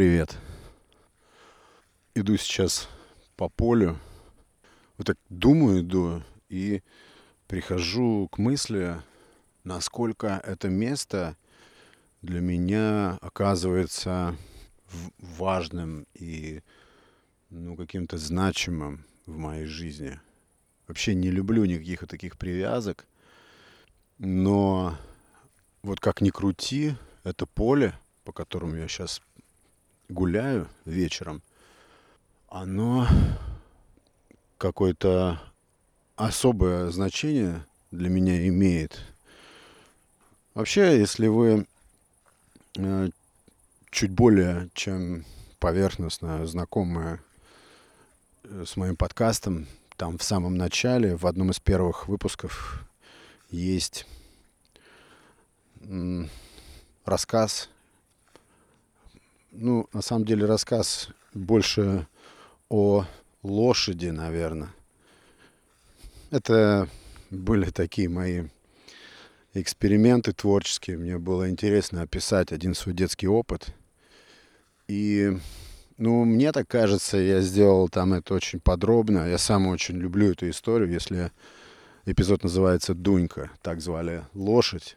привет. Иду сейчас по полю. Вот так думаю, иду и прихожу к мысли, насколько это место для меня оказывается важным и ну, каким-то значимым в моей жизни. Вообще не люблю никаких вот таких привязок, но вот как ни крути, это поле, по которому я сейчас гуляю вечером, оно какое-то особое значение для меня имеет. Вообще, если вы э, чуть более чем поверхностно знакомы э, с моим подкастом, там в самом начале, в одном из первых выпусков есть рассказ. Ну, на самом деле рассказ больше о лошади, наверное. Это были такие мои эксперименты творческие. Мне было интересно описать один свой детский опыт. И, ну, мне так кажется, я сделал там это очень подробно. Я сам очень люблю эту историю, если эпизод называется «Дунька». Так звали лошадь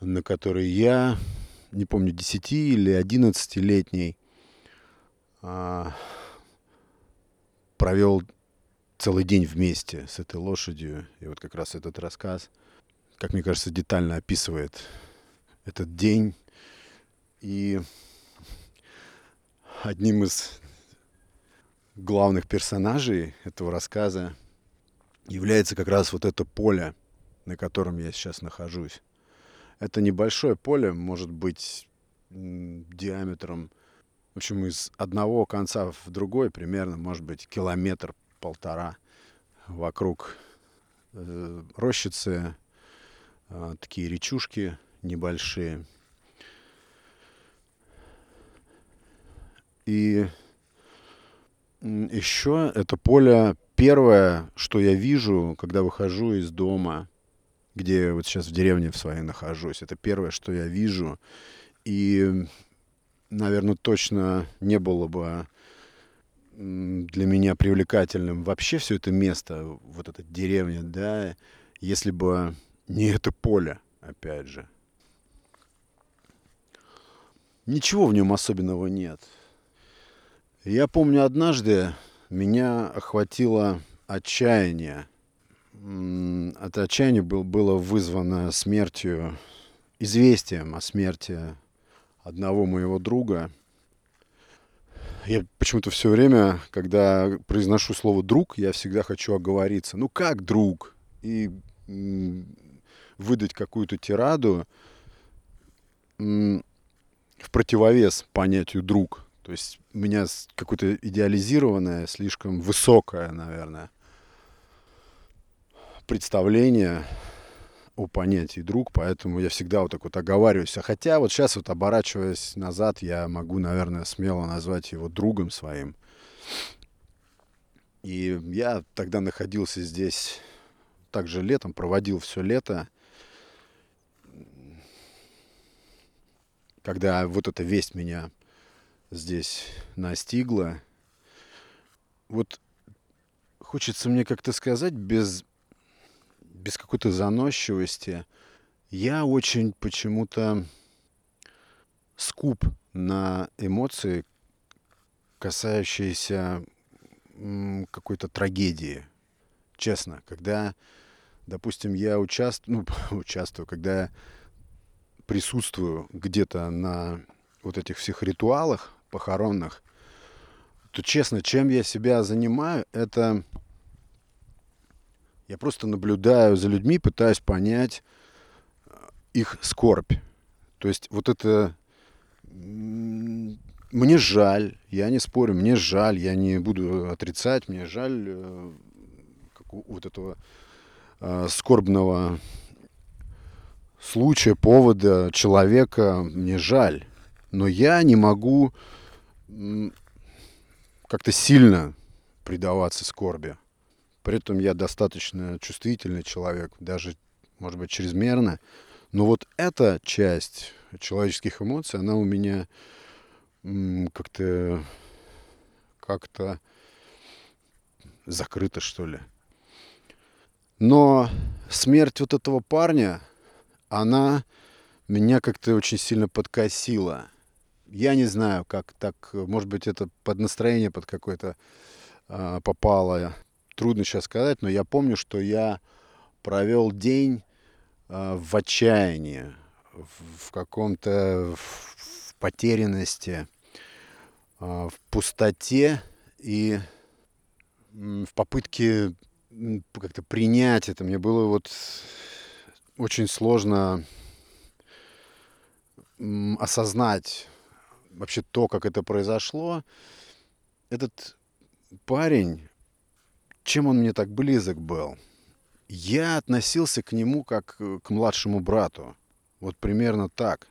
на которой я, не помню, 10 или 11-летний, а, провел целый день вместе с этой лошадью. И вот как раз этот рассказ, как мне кажется, детально описывает этот день. И одним из главных персонажей этого рассказа является как раз вот это поле, на котором я сейчас нахожусь. Это небольшое поле, может быть диаметром, в общем, из одного конца в другой примерно, может быть, километр-полтора вокруг э, рощицы, э, такие речушки небольшие. И еще это поле первое, что я вижу, когда выхожу из дома – где вот сейчас в деревне в своей нахожусь. Это первое, что я вижу. И, наверное, точно не было бы для меня привлекательным вообще все это место, вот эта деревня, да, если бы не это поле, опять же. Ничего в нем особенного нет. Я помню однажды меня охватило отчаяние – это отчаяние был, было вызвано смертью, известием о смерти одного моего друга. Я почему-то все время, когда произношу слово «друг», я всегда хочу оговориться. Ну как друг? И выдать какую-то тираду в противовес понятию «друг». То есть у меня какое-то идеализированное, слишком высокое, наверное, представление о понятии друг, поэтому я всегда вот так вот оговариваюсь. А хотя вот сейчас вот оборачиваясь назад, я могу, наверное, смело назвать его другом своим. И я тогда находился здесь также летом, проводил все лето. Когда вот эта весть меня здесь настигла, вот хочется мне как-то сказать без без какой-то заносчивости. Я очень почему-то скуп на эмоции, касающиеся какой-то трагедии. Честно, когда, допустим, я участвую, ну, участвую, когда присутствую где-то на вот этих всех ритуалах похоронных, то честно, чем я себя занимаю, это я просто наблюдаю за людьми, пытаюсь понять э, их скорбь. То есть вот это... Мне жаль, я не спорю, мне жаль, я не буду отрицать, мне жаль э, вот этого э, скорбного случая, повода, человека, мне жаль. Но я не могу как-то сильно предаваться скорби. При этом я достаточно чувствительный человек, даже, может быть, чрезмерно. Но вот эта часть человеческих эмоций, она у меня как-то как-то закрыто, что ли. Но смерть вот этого парня, она меня как-то очень сильно подкосила. Я не знаю, как так, может быть, это под настроение, под какое-то э, попало. Трудно сейчас сказать, но я помню, что я провел день э, в отчаянии, в, каком-то в, потерянности, э, в пустоте и в попытке как-то принять это. Мне было вот очень сложно осознать вообще то, как это произошло. Этот парень, чем он мне так близок был? Я относился к нему как э, к младшему брату. Вот примерно так.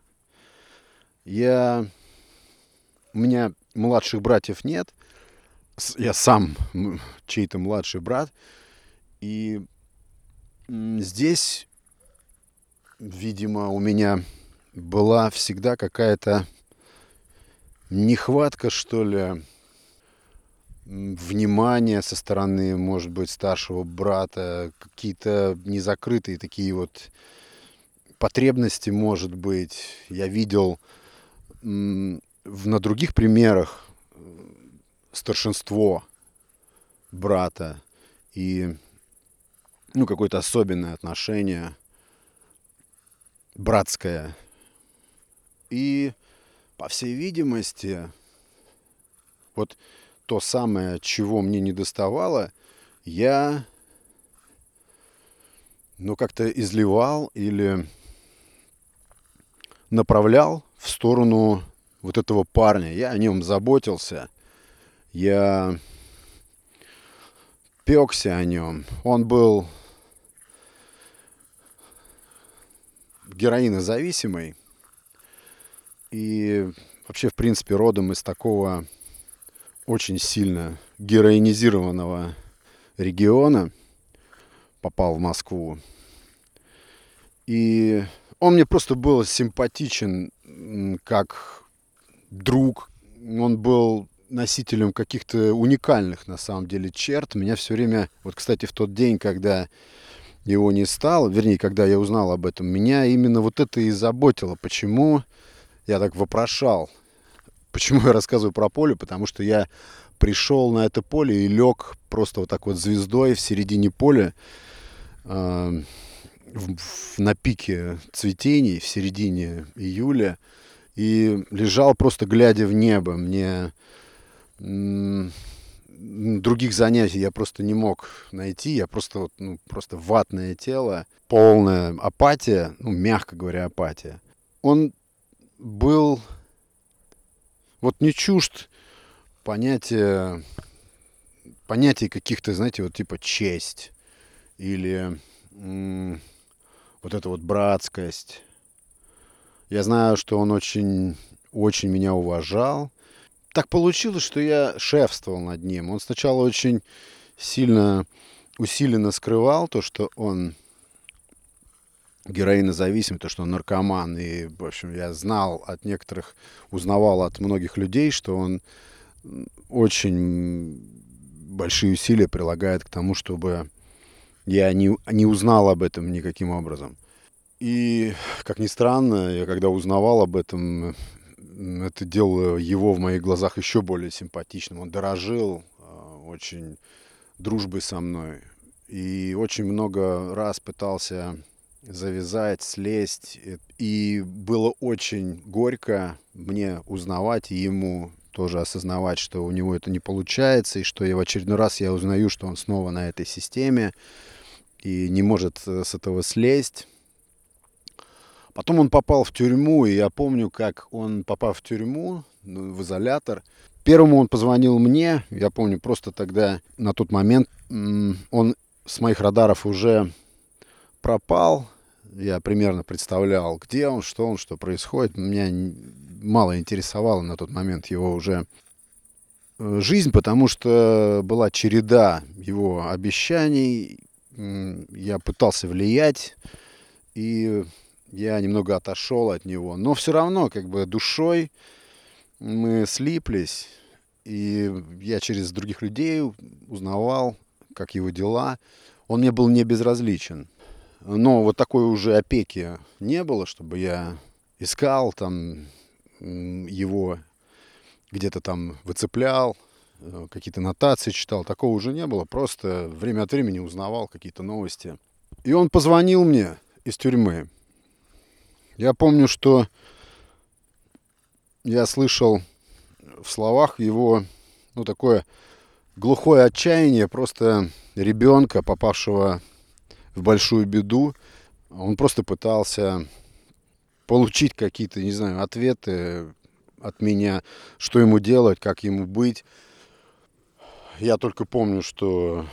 Я... У меня младших братьев нет. Я сам чей-то младший брат. И здесь, видимо, у меня была всегда какая-то нехватка, что ли, внимания со стороны, может быть, старшего брата, какие-то незакрытые такие вот потребности, может быть. Я видел на других примерах старшинство брата и ну, какое-то особенное отношение, братское. И, по всей видимости, вот то самое, чего мне не доставало, я, ну, как-то изливал или направлял в сторону вот этого парня. Я о нем заботился. Я пекся о нем. Он был героинозависимый. И вообще, в принципе, родом из такого очень сильно героинизированного региона попал в Москву. И он мне просто был симпатичен как друг. Он был носителем каких-то уникальных, на самом деле, черт. Меня все время... Вот, кстати, в тот день, когда его не стало, вернее, когда я узнал об этом, меня именно вот это и заботило. Почему я так вопрошал? Почему я рассказываю про поле? Потому что я пришел на это поле и лег просто вот так вот звездой в середине поля э, в, в, на пике цветений в середине июля и лежал просто глядя в небо. Мне других занятий я просто не мог найти. Я просто, ну, просто ватное тело, полная апатия, ну, мягко говоря, апатия. Он был вот не чужд понятия, понятия каких-то, знаете, вот типа честь или м- вот эта вот братскость. Я знаю, что он очень, очень меня уважал, так получилось, что я шефствовал над ним. Он сначала очень сильно, усиленно скрывал то, что он героинозависим, то, что он наркоман. И, в общем, я знал от некоторых, узнавал от многих людей, что он очень большие усилия прилагает к тому, чтобы я не, не узнал об этом никаким образом. И, как ни странно, я когда узнавал об этом, это делало его в моих глазах еще более симпатичным. Он дорожил а, очень дружбой со мной. И очень много раз пытался завязать, слезть. И было очень горько мне узнавать и ему тоже осознавать, что у него это не получается, и что я в очередной раз я узнаю, что он снова на этой системе и не может э, с этого слезть. Потом он попал в тюрьму, и я помню, как он, попав в тюрьму, ну, в изолятор, первому он позвонил мне, я помню, просто тогда, на тот момент, он с моих радаров уже пропал, я примерно представлял, где он, что он, что происходит. Меня мало интересовало на тот момент его уже э, жизнь, потому что была череда его обещаний, я пытался влиять, и я немного отошел от него. Но все равно, как бы душой, мы слиплись, и я через других людей узнавал, как его дела. Он мне был не безразличен. Но вот такой уже опеки не было, чтобы я искал там его, где-то там выцеплял, э, какие-то нотации читал. Такого уже не было. Просто время от времени узнавал какие-то новости. И он позвонил мне из тюрьмы. Я помню, что я слышал в словах его, ну, такое глухое отчаяние просто ребенка, попавшего в большую беду. Он просто пытался получить какие-то, не знаю, ответы от меня, что ему делать, как ему быть. Я только помню, что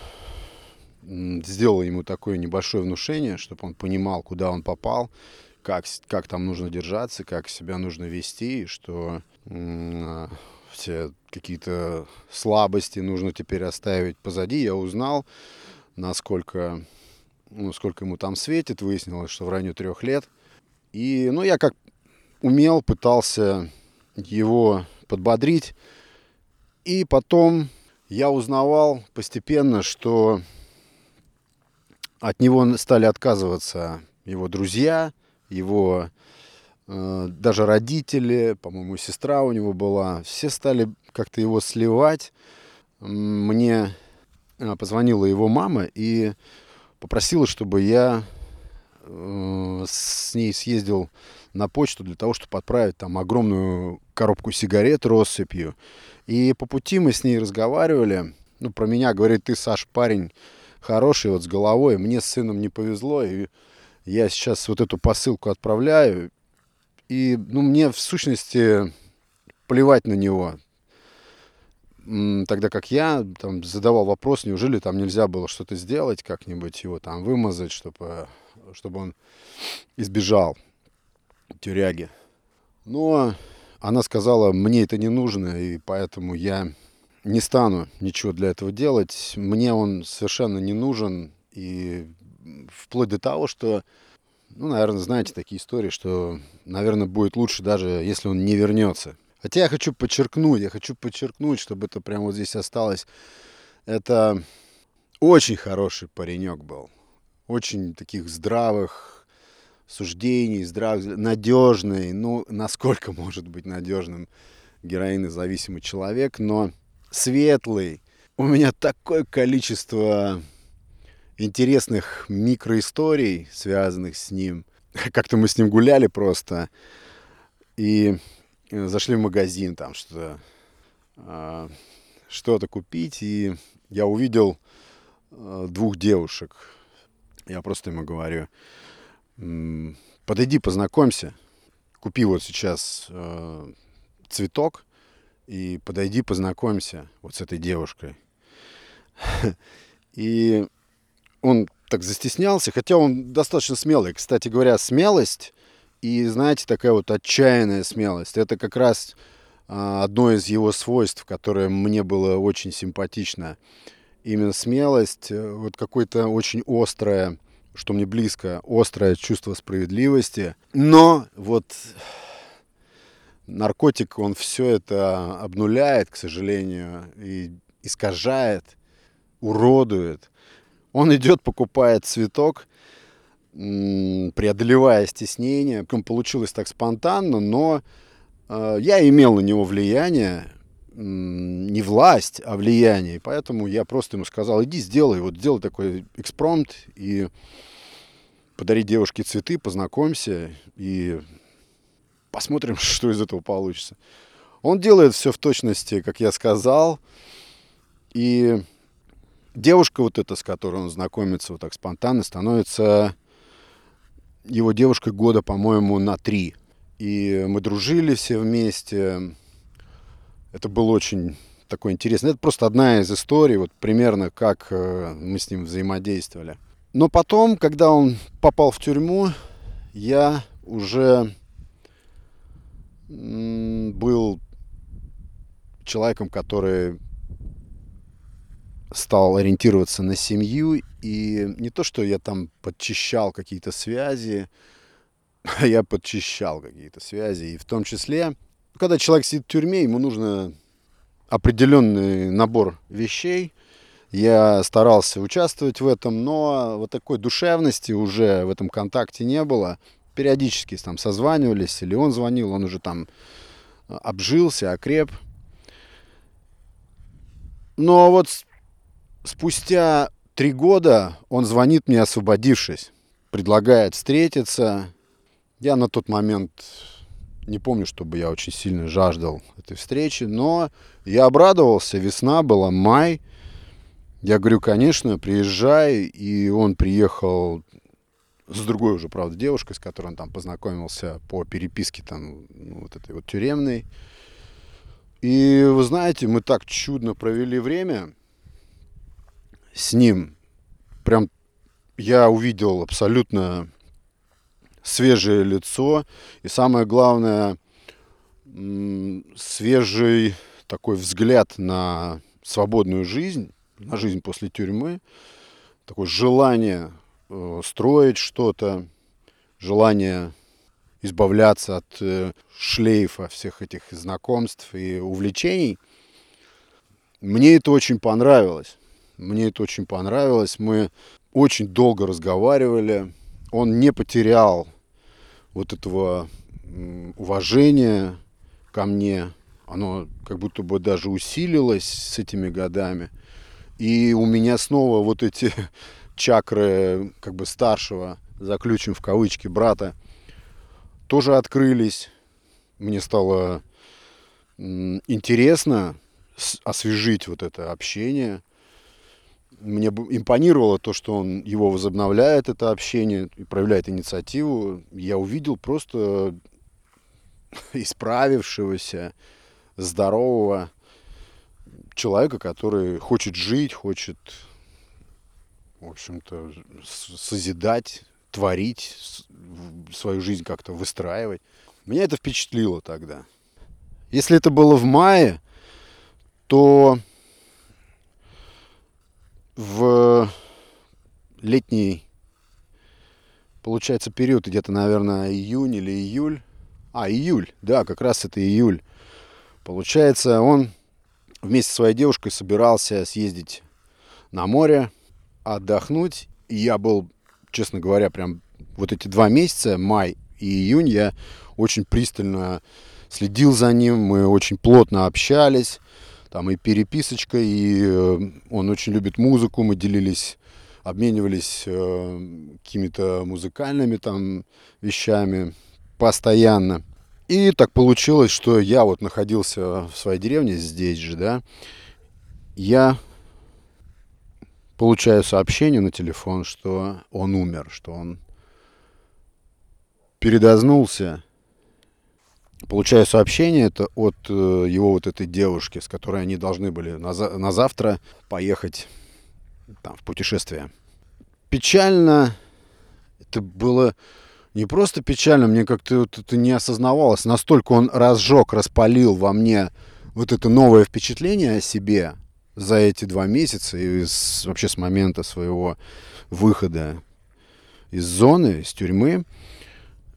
сделал ему такое небольшое внушение, чтобы он понимал, куда он попал, как, как там нужно держаться, как себя нужно вести, что э, все какие-то слабости нужно теперь оставить позади. Я узнал, насколько, ну, сколько ему там светит. Выяснилось, что в районе трех лет. И, ну, я как умел, пытался его подбодрить. И потом я узнавал постепенно, что от него стали отказываться его друзья, его э, даже родители, по-моему, сестра у него была, все стали как-то его сливать. Мне э, позвонила его мама и попросила, чтобы я э, с ней съездил на почту для того, чтобы отправить там огромную коробку сигарет россыпью. И по пути мы с ней разговаривали. Ну, про меня говорит, ты, Саш, парень хороший вот с головой. Мне с сыном не повезло. И я сейчас вот эту посылку отправляю, и, ну, мне в сущности плевать на него. Тогда как я там задавал вопрос, неужели там нельзя было что-то сделать, как-нибудь его там вымазать, чтобы, чтобы он избежал тюряги. Но она сказала, мне это не нужно, и поэтому я не стану ничего для этого делать. Мне он совершенно не нужен, и вплоть до того, что, ну, наверное, знаете такие истории, что, наверное, будет лучше даже, если он не вернется. Хотя я хочу подчеркнуть, я хочу подчеркнуть, чтобы это прямо вот здесь осталось. Это очень хороший паренек был. Очень таких здравых суждений, здравых, надежный. Ну, насколько может быть надежным героинозависимый человек, но светлый. У меня такое количество интересных микроисторий, связанных с ним. Как-то мы с ним гуляли просто и зашли в магазин там что-то а, что-то купить, и я увидел э, двух девушек. Я просто ему говорю, подойди, познакомься, купи вот сейчас э, цветок и подойди, познакомься вот с этой девушкой. И он так застеснялся, хотя он достаточно смелый. Кстати говоря, смелость и, знаете, такая вот отчаянная смелость, это как раз а, одно из его свойств, которое мне было очень симпатично. Именно смелость, э, вот какое-то очень острое, что мне близко, острое чувство справедливости. Но вот наркотик, он все это обнуляет, к сожалению, и искажает, уродует. Он идет, покупает цветок, преодолевая стеснение. Получилось так спонтанно, но э, я имел на него влияние, не власть, а влияние. Поэтому я просто ему сказал, иди сделай, вот сделай такой экспромт и подари девушке цветы, познакомься и посмотрим, что из этого получится. Он делает все в точности, как я сказал. И девушка вот эта, с которой он знакомится вот так спонтанно, становится его девушкой года, по-моему, на три. И мы дружили все вместе. Это было очень такое интересно. Это просто одна из историй, вот примерно как э, мы с ним взаимодействовали. Но потом, когда он попал в тюрьму, я уже был человеком, который стал ориентироваться на семью. И не то, что я там подчищал какие-то связи, а я подчищал какие-то связи. И в том числе когда человек сидит в тюрьме, ему нужно определенный набор вещей. Я старался участвовать в этом, но вот такой душевности уже в этом контакте не было. Периодически там созванивались, или он звонил, он уже там обжился, окреп. Но вот спустя три года он звонит мне, освободившись, предлагает встретиться. Я на тот момент не помню, чтобы я очень сильно жаждал этой встречи, но я обрадовался, весна была, май. Я говорю, конечно, приезжай, и он приехал с другой уже, правда, девушкой, с которой он там познакомился по переписке там ну, вот этой вот тюремной. И вы знаете, мы так чудно провели время с ним. Прям я увидел абсолютно свежее лицо. И самое главное, свежий такой взгляд на свободную жизнь, на жизнь после тюрьмы. Такое желание э, строить что-то, желание избавляться от э, шлейфа всех этих знакомств и увлечений. Мне это очень понравилось. Мне это очень понравилось. Мы очень долго разговаривали. Он не потерял вот этого уважения ко мне. Оно как будто бы даже усилилось с этими годами. И у меня снова вот эти чакры как бы старшего, заключим в кавычки, брата, тоже открылись. Мне стало интересно освежить вот это общение. Мне импонировало то, что он его возобновляет, это общение, и проявляет инициативу. Я увидел просто исправившегося, здорового человека, который хочет жить, хочет, в общем-то, созидать, творить, свою жизнь как-то выстраивать. Меня это впечатлило тогда. Если это было в мае, то в летний, получается, период где-то, наверное, июнь или июль. А, июль, да, как раз это июль. Получается, он вместе со своей девушкой собирался съездить на море, отдохнуть. И я был, честно говоря, прям вот эти два месяца, май и июнь, я очень пристально следил за ним, мы очень плотно общались, там и переписочка, и э, он очень любит музыку, мы делились, обменивались э, какими-то музыкальными там вещами постоянно. И так получилось, что я вот находился в своей деревне здесь же, да, я получаю сообщение на телефон, что он умер, что он передознулся. Получаю сообщение это от э, его вот этой девушки, с которой они должны были на, за, на завтра поехать там, в путешествие. Печально. Это было не просто печально, мне как-то вот это не осознавалось. Настолько он разжег, распалил во мне вот это новое впечатление о себе за эти два месяца и с, вообще с момента своего выхода из зоны, из тюрьмы,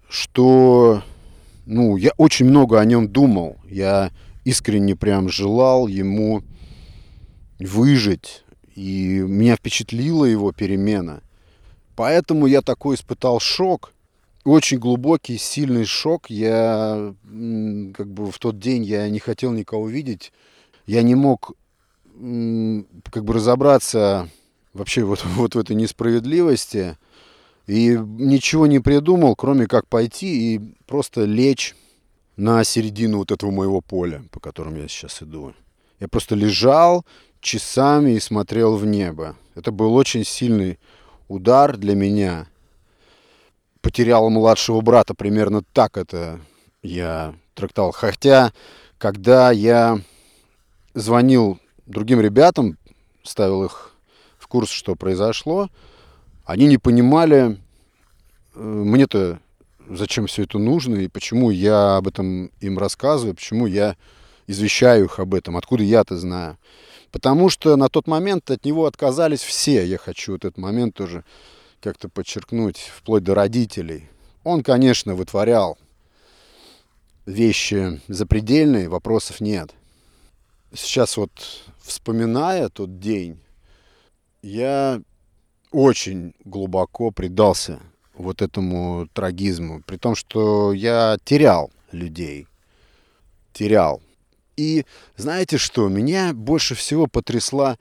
что ну, я очень много о нем думал. Я искренне прям желал ему выжить. И меня впечатлила его перемена. Поэтому я такой испытал шок, очень глубокий, сильный шок. Я как бы в тот день я не хотел никого видеть. Я не мог как бы разобраться вообще вот, вот в этой несправедливости. И ничего не придумал, кроме как пойти и просто лечь на середину вот этого моего поля, по которому я сейчас иду. Я просто лежал часами и смотрел в небо. Это был очень сильный удар для меня потерял младшего брата, примерно так это я трактовал. Хотя, когда я звонил другим ребятам, ставил их в курс, что произошло, они не понимали, э, мне-то зачем все это нужно и почему я об этом им рассказываю, почему я извещаю их об этом, откуда я-то знаю. Потому что на тот момент от него отказались все. Я хочу вот этот момент тоже как-то подчеркнуть, вплоть до родителей. Он, конечно, вытворял вещи запредельные, вопросов нет. Сейчас вот, вспоминая тот день, я очень глубоко предался вот этому трагизму, при том, что я терял людей, терял. И знаете что, меня больше всего потрясла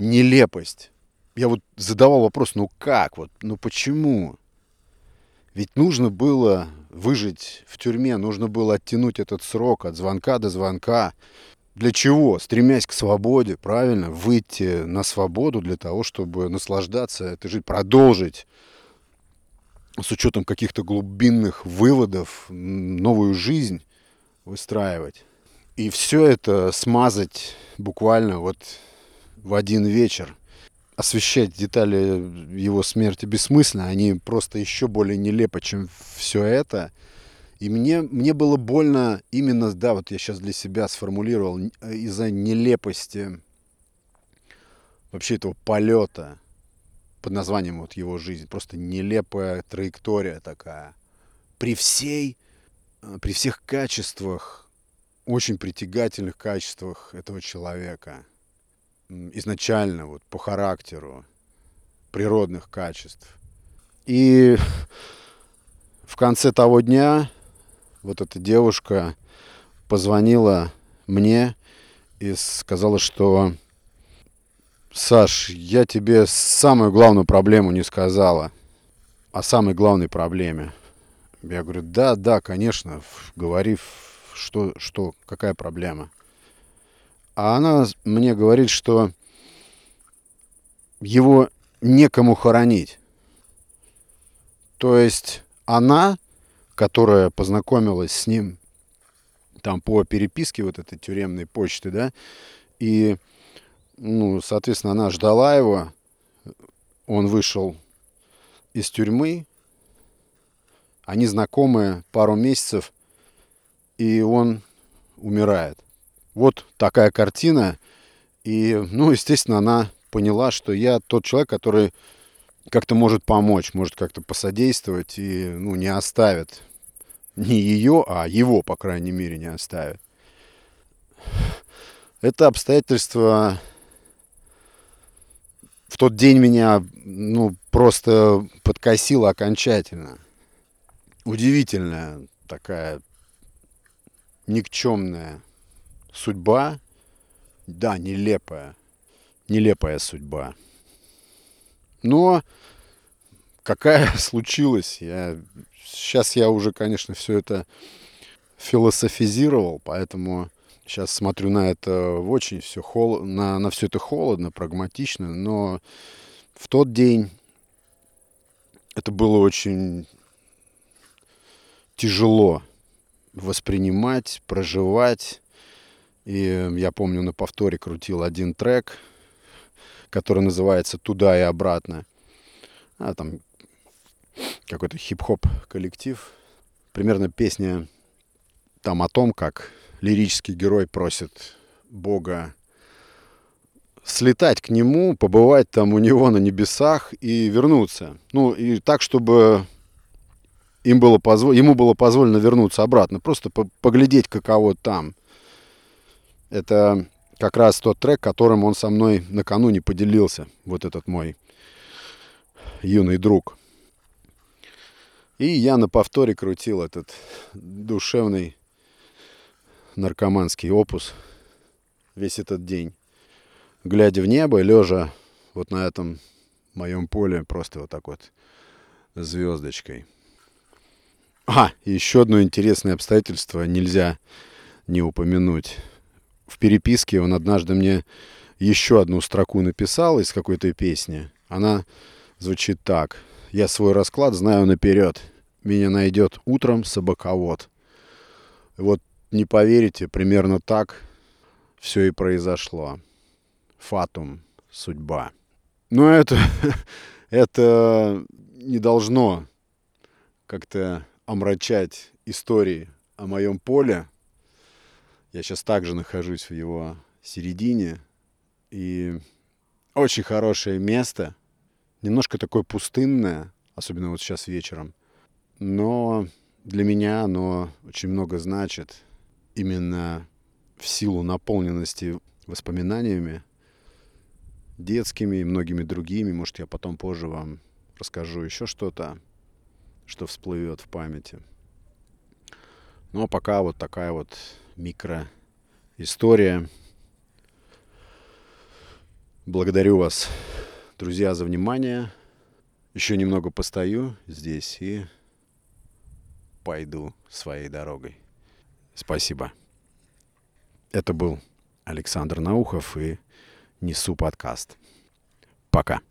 нелепость. Я вот задавал вопрос, ну как вот, ну почему? Ведь нужно было выжить в тюрьме, нужно было оттянуть этот срок от звонка до звонка. Для чего? Стремясь к свободе, правильно? Выйти на свободу для того, чтобы наслаждаться этой жизнью, продолжить с учетом каких-то глубинных выводов новую жизнь выстраивать. И все это смазать буквально вот в один вечер. Освещать детали его смерти бессмысленно, они просто еще более нелепы, чем все это. И мне, мне было больно именно, да, вот я сейчас для себя сформулировал, из-за нелепости вообще этого полета под названием вот его жизнь. Просто нелепая траектория такая. При всей, э, при всех качествах, очень притягательных качествах этого человека. Изначально, вот по характеру, природных качеств. И в конце того дня вот эта девушка позвонила мне и сказала, что Саш, я тебе самую главную проблему не сказала. О самой главной проблеме. Я говорю, да, да, конечно, говори, что, что, какая проблема. А она мне говорит, что его некому хоронить. То есть она, которая познакомилась с ним там по переписке вот этой тюремной почты, да, и ну, соответственно, она ждала его. Он вышел из тюрьмы. Они знакомы пару месяцев, и он умирает. Вот такая картина. И, ну, естественно, она поняла, что я тот человек, который как-то может помочь, может как-то посодействовать и, ну, не оставит не ее, а его, по крайней мере, не оставит. Это обстоятельство в тот день меня ну, просто подкосило окончательно. Удивительная такая никчемная судьба. Да, нелепая. Нелепая судьба. Но какая случилась, я... сейчас я уже, конечно, все это философизировал, поэтому Сейчас смотрю на это очень все хол... на, на все это холодно, прагматично, но в тот день это было очень тяжело воспринимать, проживать. И я помню, на повторе крутил один трек, который называется «Туда и обратно». А там какой-то хип-хоп коллектив. Примерно песня там о том, как лирический герой просит Бога слетать к нему, побывать там у него на небесах и вернуться. Ну, и так, чтобы им было позво... ему было позволено вернуться обратно, просто по поглядеть, каково там. Это как раз тот трек, которым он со мной накануне поделился, вот этот мой юный друг. И я на повторе крутил этот душевный наркоманский опус весь этот день. Глядя в небо, лежа вот на этом моем поле, просто вот так вот звездочкой. А, еще одно интересное обстоятельство нельзя не упомянуть. В переписке он однажды мне еще одну строку написал из какой-то песни. Она звучит так. Я свой расклад знаю наперед. Меня найдет утром собаковод. Вот не поверите, примерно так все и произошло. Фатум, судьба. Но это, это не должно как-то омрачать истории о моем поле. Я сейчас также нахожусь в его середине. И очень хорошее место. Немножко такое пустынное, особенно вот сейчас вечером. Но для меня оно очень много значит именно в силу наполненности воспоминаниями детскими и многими другими. Может, я потом позже вам расскажу еще что-то, что всплывет в памяти. Ну а пока вот такая вот микроистория. Благодарю вас, друзья, за внимание. Еще немного постою здесь и пойду своей дорогой. Спасибо. Это был Александр Наухов и Несу подкаст. Пока.